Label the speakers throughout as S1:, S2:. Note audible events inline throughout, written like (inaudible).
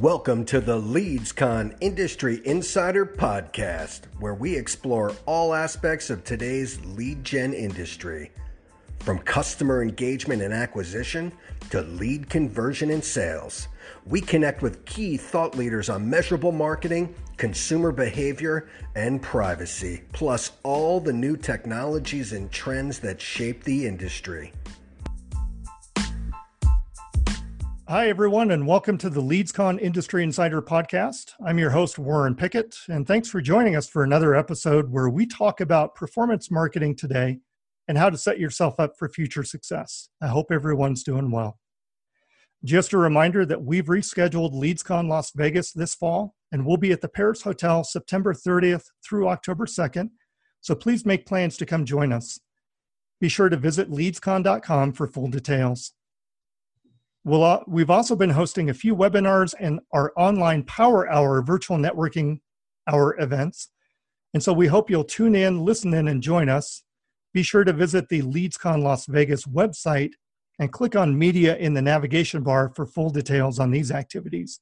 S1: Welcome to the LeadsCon Industry Insider Podcast, where we explore all aspects of today's lead gen industry. From customer engagement and acquisition to lead conversion and sales, we connect with key thought leaders on measurable marketing, consumer behavior, and privacy, plus all the new technologies and trends that shape the industry.
S2: Hi, everyone, and welcome to the LeadsCon Industry Insider Podcast. I'm your host, Warren Pickett, and thanks for joining us for another episode where we talk about performance marketing today and how to set yourself up for future success. I hope everyone's doing well. Just a reminder that we've rescheduled LeadsCon Las Vegas this fall, and we'll be at the Paris Hotel September 30th through October 2nd, so please make plans to come join us. Be sure to visit leadscon.com for full details. We'll, we've also been hosting a few webinars and our online Power Hour virtual networking hour events. And so we hope you'll tune in, listen in, and join us. Be sure to visit the LeadsCon Las Vegas website and click on Media in the navigation bar for full details on these activities.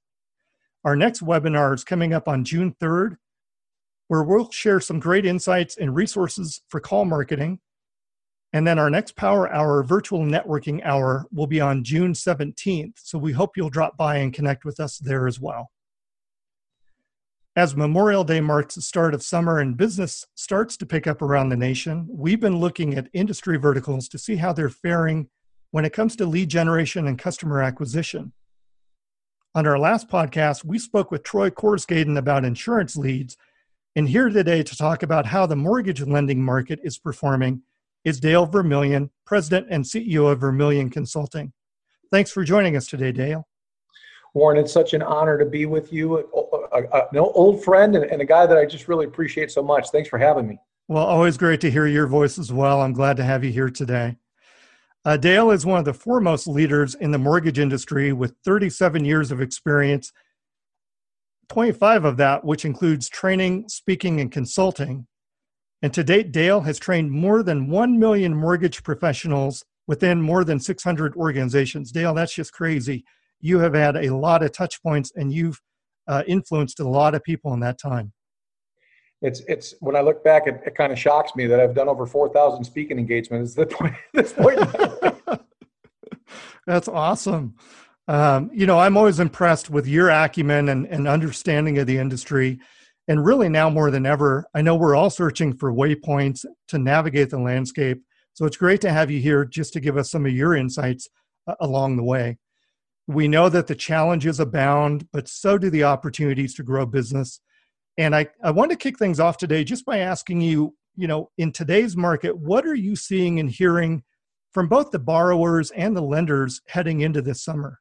S2: Our next webinar is coming up on June 3rd, where we'll share some great insights and resources for call marketing and then our next Power Hour virtual networking hour will be on June 17th. So we hope you'll drop by and connect with us there as well. As Memorial Day marks the start of summer and business starts to pick up around the nation, we've been looking at industry verticals to see how they're faring when it comes to lead generation and customer acquisition. On our last podcast, we spoke with Troy Korsgaden about insurance leads, and here today to talk about how the mortgage lending market is performing is Dale Vermillion, President and CEO of Vermillion Consulting. Thanks for joining us today, Dale.
S3: Warren, it's such an honor to be with you, an old friend and a guy that I just really appreciate so much. Thanks for having me.
S2: Well, always great to hear your voice as well. I'm glad to have you here today. Uh, Dale is one of the foremost leaders in the mortgage industry with 37 years of experience, 25 of that, which includes training, speaking, and consulting. And to date, Dale has trained more than 1 million mortgage professionals within more than 600 organizations. Dale, that's just crazy. You have had a lot of touch points and you've uh, influenced a lot of people in that time.
S3: It's, it's when I look back, it, it kind of shocks me that I've done over 4,000 speaking engagements at (laughs) this point. this (laughs) point.
S2: that's awesome. Um, you know, I'm always impressed with your acumen and, and understanding of the industry and really now more than ever, I know we're all searching for waypoints to navigate the landscape. So it's great to have you here just to give us some of your insights uh, along the way. We know that the challenges abound, but so do the opportunities to grow business. And I, I want to kick things off today just by asking you, you know, in today's market, what are you seeing and hearing from both the borrowers and the lenders heading into this summer?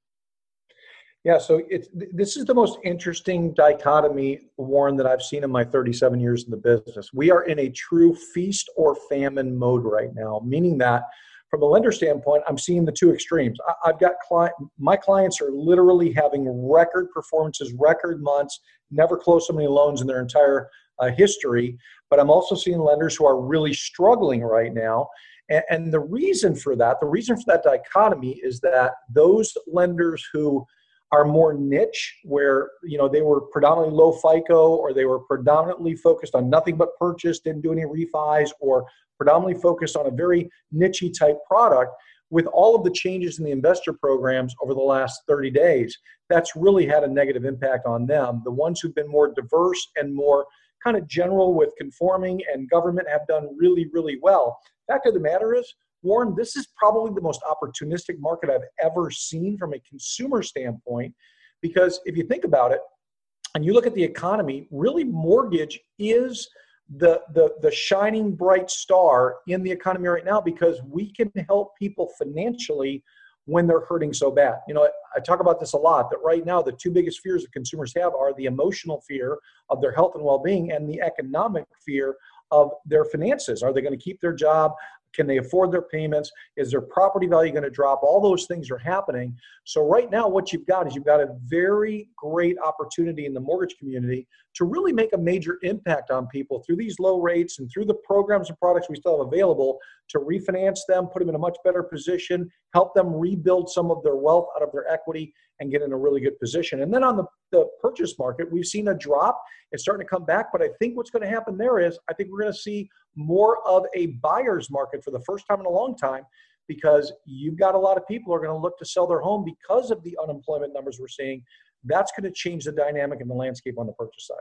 S3: Yeah, so it's this is the most interesting dichotomy, Warren, that I've seen in my 37 years in the business. We are in a true feast or famine mode right now, meaning that from a lender standpoint, I'm seeing the two extremes. I've got client, my clients are literally having record performances, record months, never closed so many loans in their entire uh, history. But I'm also seeing lenders who are really struggling right now. And, and the reason for that, the reason for that dichotomy is that those lenders who are more niche where you know they were predominantly low fico or they were predominantly focused on nothing but purchase didn't do any refis or predominantly focused on a very niche type product with all of the changes in the investor programs over the last 30 days that's really had a negative impact on them. The ones who've been more diverse and more kind of general with conforming and government have done really really well. Fact of the matter is Warren, this is probably the most opportunistic market I've ever seen from a consumer standpoint. Because if you think about it, and you look at the economy, really mortgage is the, the, the shining bright star in the economy right now because we can help people financially when they're hurting so bad. You know, I talk about this a lot that right now the two biggest fears that consumers have are the emotional fear of their health and well being and the economic fear of their finances. Are they going to keep their job? Can they afford their payments? Is their property value going to drop? All those things are happening. So, right now, what you've got is you've got a very great opportunity in the mortgage community to really make a major impact on people through these low rates and through the programs and products we still have available to refinance them, put them in a much better position, help them rebuild some of their wealth out of their equity, and get in a really good position. And then on the, the purchase market, we've seen a drop. It's starting to come back, but I think what's going to happen there is I think we're going to see more of a buyer's market for the first time in a long time because you've got a lot of people who are going to look to sell their home because of the unemployment numbers we're seeing. That's going to change the dynamic in the landscape on the purchase side.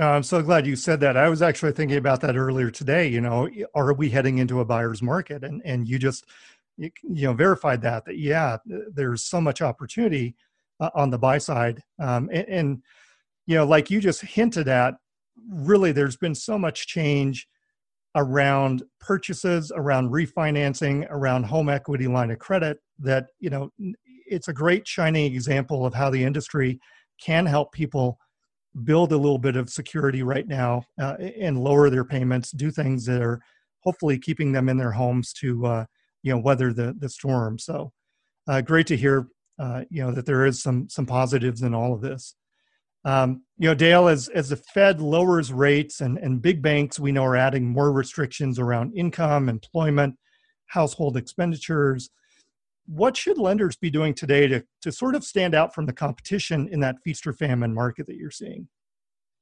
S2: Uh, I'm so glad you said that. I was actually thinking about that earlier today. You know, are we heading into a buyer's market? And and you just you, you know verified that that yeah, there's so much opportunity uh, on the buy side. Um, and, and you know, like you just hinted at, really, there's been so much change around purchases, around refinancing, around home equity line of credit that, you know, it's a great shining example of how the industry can help people build a little bit of security right now uh, and lower their payments, do things that are hopefully keeping them in their homes to, uh, you know, weather the, the storm. So uh, great to hear, uh, you know, that there is some, some positives in all of this. Um, you know, Dale, as as the Fed lowers rates and and big banks, we know are adding more restrictions around income, employment, household expenditures. What should lenders be doing today to to sort of stand out from the competition in that feast or famine market that you're seeing?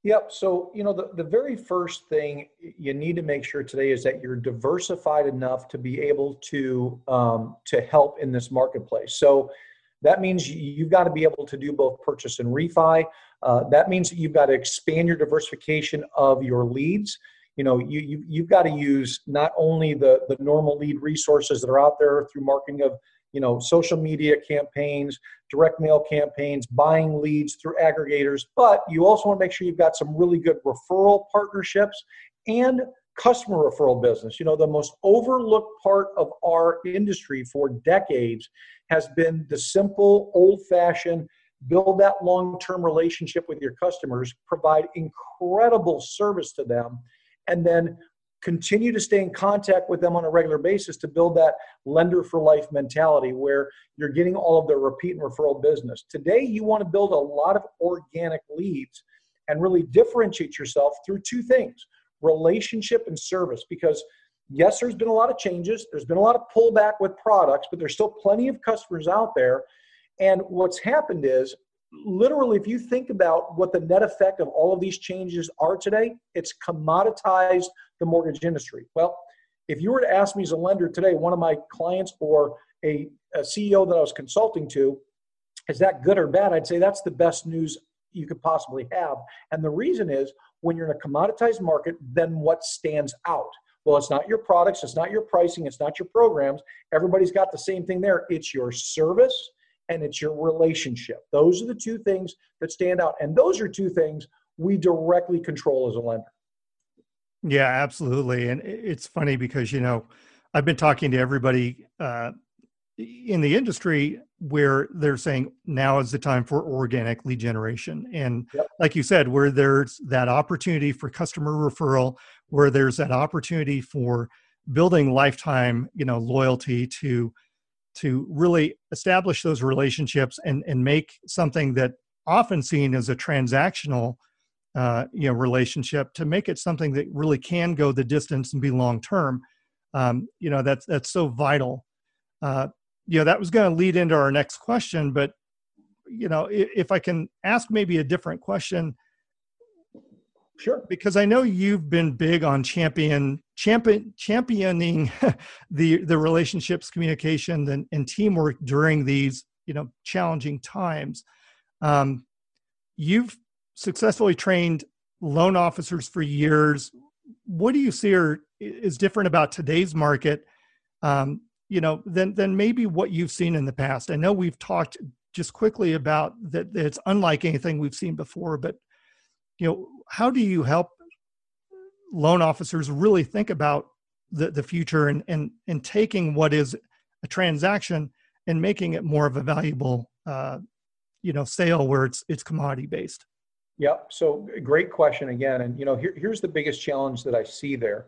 S3: Yep. So, you know, the, the very first thing you need to make sure today is that you're diversified enough to be able to um, to help in this marketplace. So that means you've got to be able to do both purchase and refi. Uh, that means that you've got to expand your diversification of your leads. You know, you, you you've got to use not only the the normal lead resources that are out there through marketing of you know social media campaigns, direct mail campaigns, buying leads through aggregators, but you also want to make sure you've got some really good referral partnerships and customer referral business. You know, the most overlooked part of our industry for decades has been the simple, old fashioned build that long term relationship with your customers, provide incredible service to them, and then continue to stay in contact with them on a regular basis to build that lender for life mentality where you're getting all of their repeat and referral business. Today, you want to build a lot of organic leads and really differentiate yourself through two things relationship and service because yes, there's been a lot of changes. There's been a lot of pullback with products, but there's still plenty of customers out there. And what's happened is, literally, if you think about what the net effect of all of these changes are today, it's commoditized the mortgage industry. Well, if you were to ask me as a lender today, one of my clients or a, a CEO that I was consulting to, is that good or bad? I'd say that's the best news you could possibly have. And the reason is when you're in a commoditized market, then what stands out? Well, it's not your products, it's not your pricing, it's not your programs. Everybody's got the same thing there. It's your service and it's your relationship. Those are the two things that stand out. And those are two things we directly control as a lender.
S2: Yeah, absolutely. And it's funny because, you know, I've been talking to everybody uh, in the industry where they're saying now is the time for organic lead generation. And yep. like you said, where there's that opportunity for customer referral, where there's that opportunity for building lifetime you know loyalty to to really establish those relationships and and make something that often seen as a transactional uh, you know relationship to make it something that really can go the distance and be long term um, you know that's that's so vital uh, you know that was going to lead into our next question but you know if, if i can ask maybe a different question
S3: Sure.
S2: Because I know you've been big on champion, champion championing (laughs) the the relationships, communication, and, and teamwork during these you know challenging times. Um, you've successfully trained loan officers for years. What do you see are, is different about today's market? Um, you know, than than maybe what you've seen in the past. I know we've talked just quickly about that. It's unlike anything we've seen before, but you know how do you help loan officers really think about the, the future and, and and taking what is a transaction and making it more of a valuable uh, you know sale where it's it's commodity based
S3: yep. So great question again. And you know here, here's the biggest challenge that i see there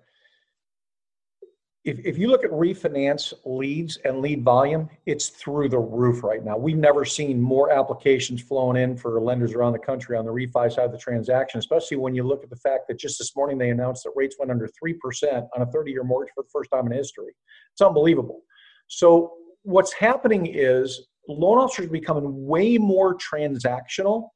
S3: if, if you look at refinance leads and lead volume, it's through the roof right now. We've never seen more applications flowing in for lenders around the country on the refi side of the transaction, especially when you look at the fact that just this morning they announced that rates went under 3% on a 30 year mortgage for the first time in history. It's unbelievable. So, what's happening is loan officers are becoming way more transactional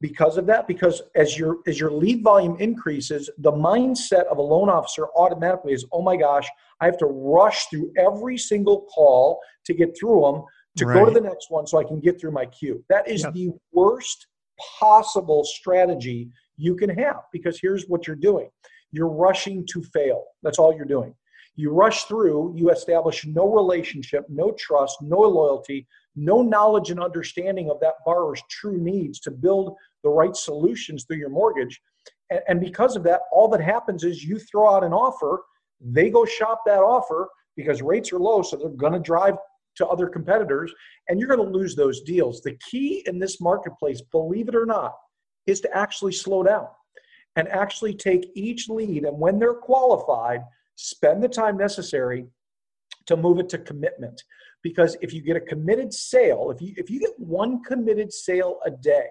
S3: because of that? Because as your as your lead volume increases the mindset of a loan officer automatically is oh my gosh i have to rush through every single call to get through them to right. go to the next one so i can get through my queue. That is yep. the worst possible strategy you can have because here's what you're doing. You're rushing to fail. That's all you're doing. You rush through you establish no relationship no trust no loyalty no knowledge and understanding of that borrower's true needs to build the right solutions through your mortgage. And, because of that, all that happens is you throw out an offer, they go shop that offer because rates are low, so they're going to drive to other competitors, and you're going to lose those deals. The key in this marketplace, believe it or not, is to actually slow down and actually take each lead, and when they're qualified, spend the time necessary to move it to commitment because if you get a committed sale if you if you get one committed sale a day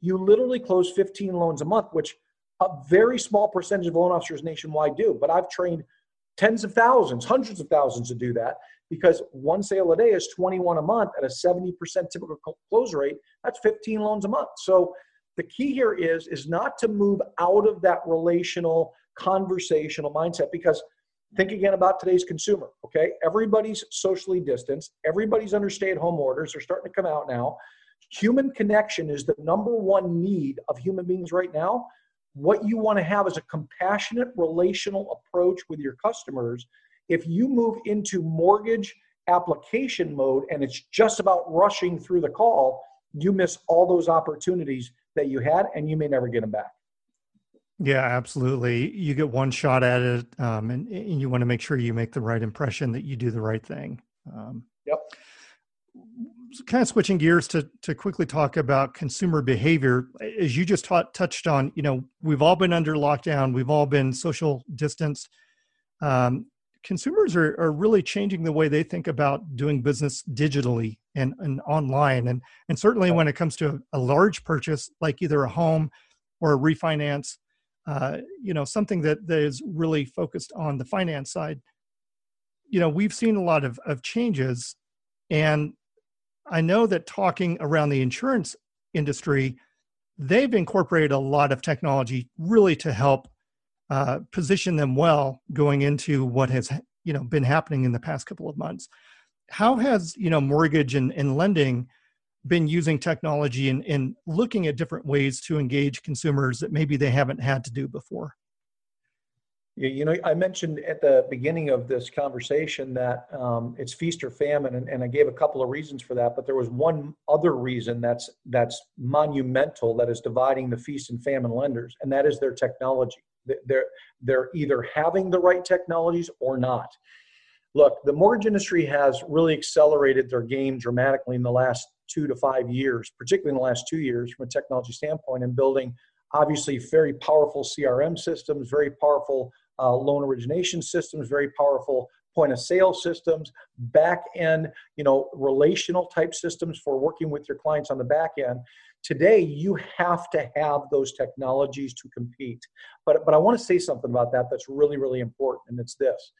S3: you literally close 15 loans a month which a very small percentage of loan officers nationwide do. But i've trained tens of thousands hundreds of thousands to do that because one sale a day is 21 a month at a 70% typical close rate that's 15 loans a month. So the key here is is not to move out of that relational conversational mindset because Think again about today's consumer, okay? Everybody's socially distanced, everybody's under stay at home orders, they're starting to come out now. Human connection is the number one need of human beings right now. What you want to have is a compassionate relational approach with your customers. If you move into mortgage application mode and it's just about rushing through the call, you miss all those opportunities that you had and you may never get them back.
S2: Yeah, absolutely. You get one shot at it, um, and, and, you want to make sure you make the right impression that you do the right thing. Um,
S3: yep.
S2: Kind of switching gears to to quickly talk about consumer behavior, as you just taught, touched on. You know, we've all been under lockdown. We've all been social distanced. Um, consumers are, are really changing the way they think about doing business digitally and, and online, and and certainly when it comes to a, a large purchase like either a home or a refinance uh, you know something that, that is really focused on the finance side. You know we've seen a lot of, of changes and i know that talking around the insurance industry they've incorporated a lot of technology really to help uh, position them well going into what has you know been happening in the past couple of months. How has you know mortgage and, and lending been using technology and, and looking at different ways to engage consumers that maybe they haven't had to do before?
S3: You know, I mentioned at the beginning of this conversation that um, it's feast or famine, and, and, I gave a couple of reasons for that. But there was one other reason that's that's monumental that is dividing the feast and famine lenders, and that is their technology. They're they're either having the right technologies or not. Look, the mortgage industry has really accelerated their game dramatically in the last two to five years, particularly in the last two years from a technology standpoint, and building obviously very powerful CRM systems, very powerful uh, loan origination systems, very powerful point of sale systems, back end, you know, relational type systems for working with your clients on the back end. Today, you have to have those technologies to compete. But, but I want to say something about that that's really, really important, and it's this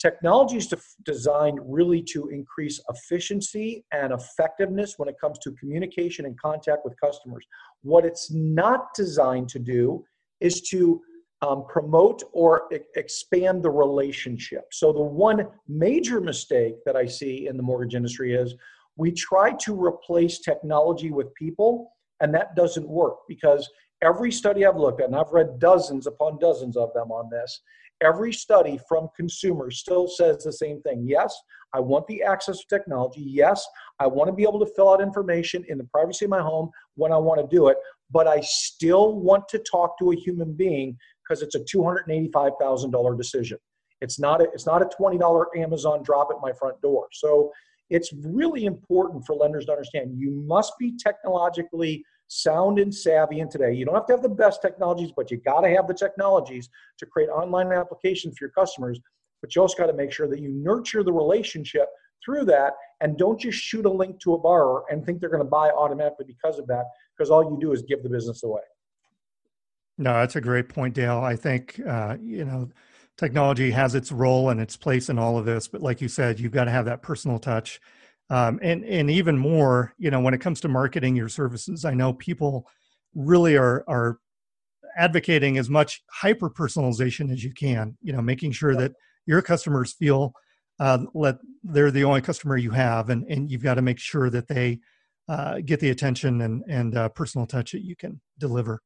S3: Technology is designed really to increase efficiency and effectiveness when it comes to communication and contact with customers. What it's not designed to do is to um, promote or expand the relationship. So, the one major mistake that I see in the mortgage industry is we try to replace technology with people, and that doesn't work because every study I've looked at, and I've read dozens upon dozens of them on this, every study from consumers still says the same thing. Yes, I want the access to technology. Yes, I want to be able to fill out information in the privacy of my home when I want to do it, but I still want to talk to a human being because it's a $285,000 decision. It's not a, it's not a $20 Amazon drop at my front door. So it's really important for lenders to understand you must be technologically sound and savvy in today. You don't have to have the best technologies, but you got to have the technologies to create online applications for your customers. but you also got to make sure that you nurture the relationship through that and don't just shoot a link to a borrower and think they're going to buy automatically because of that because all you do is give the business away
S2: no that's a great point dale i think uh, you know technology has its role and its place in all of this but like you said you've got to have that personal touch um, and and even more you know when it comes to marketing your services i know people really are are advocating as much hyper personalization as you can you know making sure that your customers feel uh, let they're the only customer you have, and and you've got to make sure that they uh, get the attention and and uh, personal touch that you can deliver.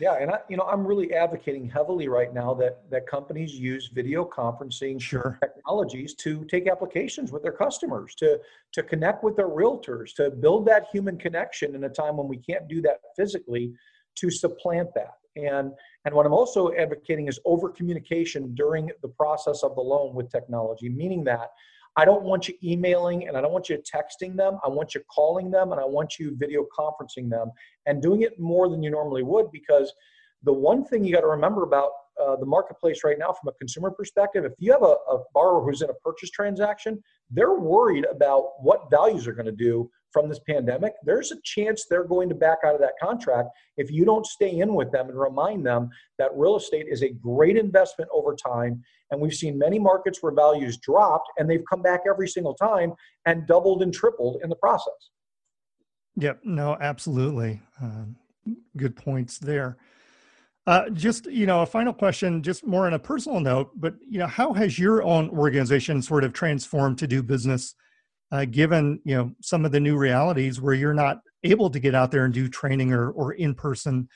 S3: Yeah, and I, you know, I'm really advocating heavily right now that that companies use video conferencing
S2: sure.
S3: technologies to take applications with their customers, to to connect with their realtors, to build that human connection in a time when we can't do that physically, to supplant that. And and what I'm also advocating is over communication during the process of the loan with technology, meaning that I don't want you emailing and I don't want you texting them. I want you calling them and I want you video conferencing them and doing it more than you normally would because the one thing you got to remember about uh, the marketplace right now from a consumer perspective, if you have a, a borrower who's in a purchase transaction, they're worried about what values are going to do from this pandemic, there's a chance they're going to back out of that contract if you don't stay in with them and remind them that real estate is a great investment over time. And we've seen many markets where values dropped and they've come back every single time and doubled and tripled in the process.
S2: Yep, no, absolutely. Uh, good points there. Uh, just you know, a final question, just more on a personal note, but you know, how has your own organization sort of transformed to do business uh, given you know some of the new realities where you're not able to get out there and do training or, or in person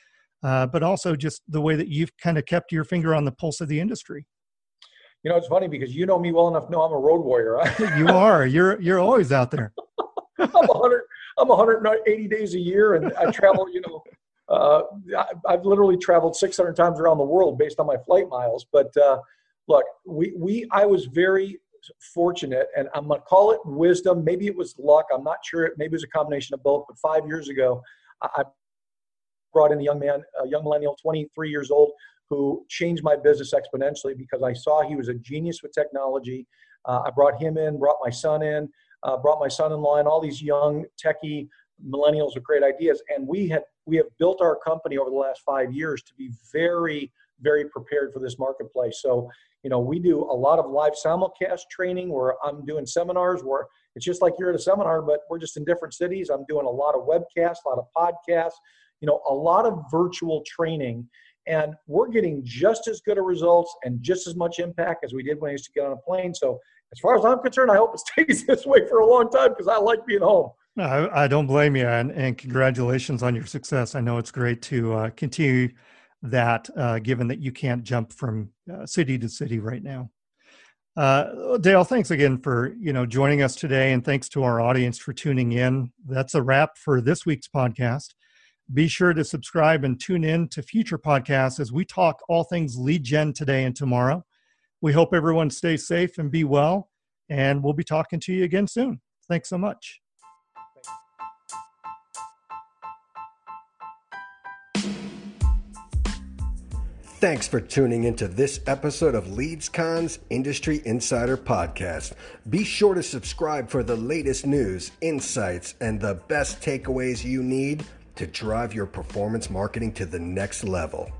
S2: uh, but also just the way that you've kind of kept your finger on the pulse of the industry.
S3: You know it's funny because you know me well enough know i'm a road warrior (laughs)
S2: you are. You're you're always out there. (laughs)
S3: I'm 100 i'm 180 days a year and i travel you know uh, I've literally traveled 600 times around the world based on my flight miles. But uh, look, we, we I was very fortunate, and I'm going to call it wisdom. Maybe it was luck. I'm not sure. Maybe it was a combination of both. But five years ago, I brought in a young man, a young millennial, 23 years old, who changed my business exponentially because I saw he was a genius with technology. Uh, I brought him in, brought my son in, uh, brought my son-in-law, and all these young techie millennials with great ideas. And we had we have built our company over the last five years to be very very prepared for this marketplace. So you know, we do a lot of live simulcast training where I'm doing seminars where it's just like you're at a seminar, but we're just in different cities. I'm doing a lot of webcasts, a lot of podcasts, you know, a lot of virtual training. And we're getting just as good a results and just as much impact as we did when I used to get on a plane. So, as far as I'm concerned, I hope it (laughs) stays this way for a long time because I like being home.
S2: I, I don't blame you, and, and congratulations on your success. I know it's great to uh, continue that uh, given that you can't jump from uh, city to city right now. Uh, Dale, thanks again for you know joining us today, and thanks to our audience for tuning in. That's a wrap for this week's podcast. Be sure to subscribe and tune in to future podcasts as we talk all things lead gen today and tomorrow. We hope everyone stays safe and be well, and we'll be talking to you again soon. Thanks so much.
S1: Thanks for tuning into this episode of LeadsCon's Industry Insider Podcast. Be sure to subscribe for the latest news, insights, and the best takeaways you need to drive your performance marketing to the next level.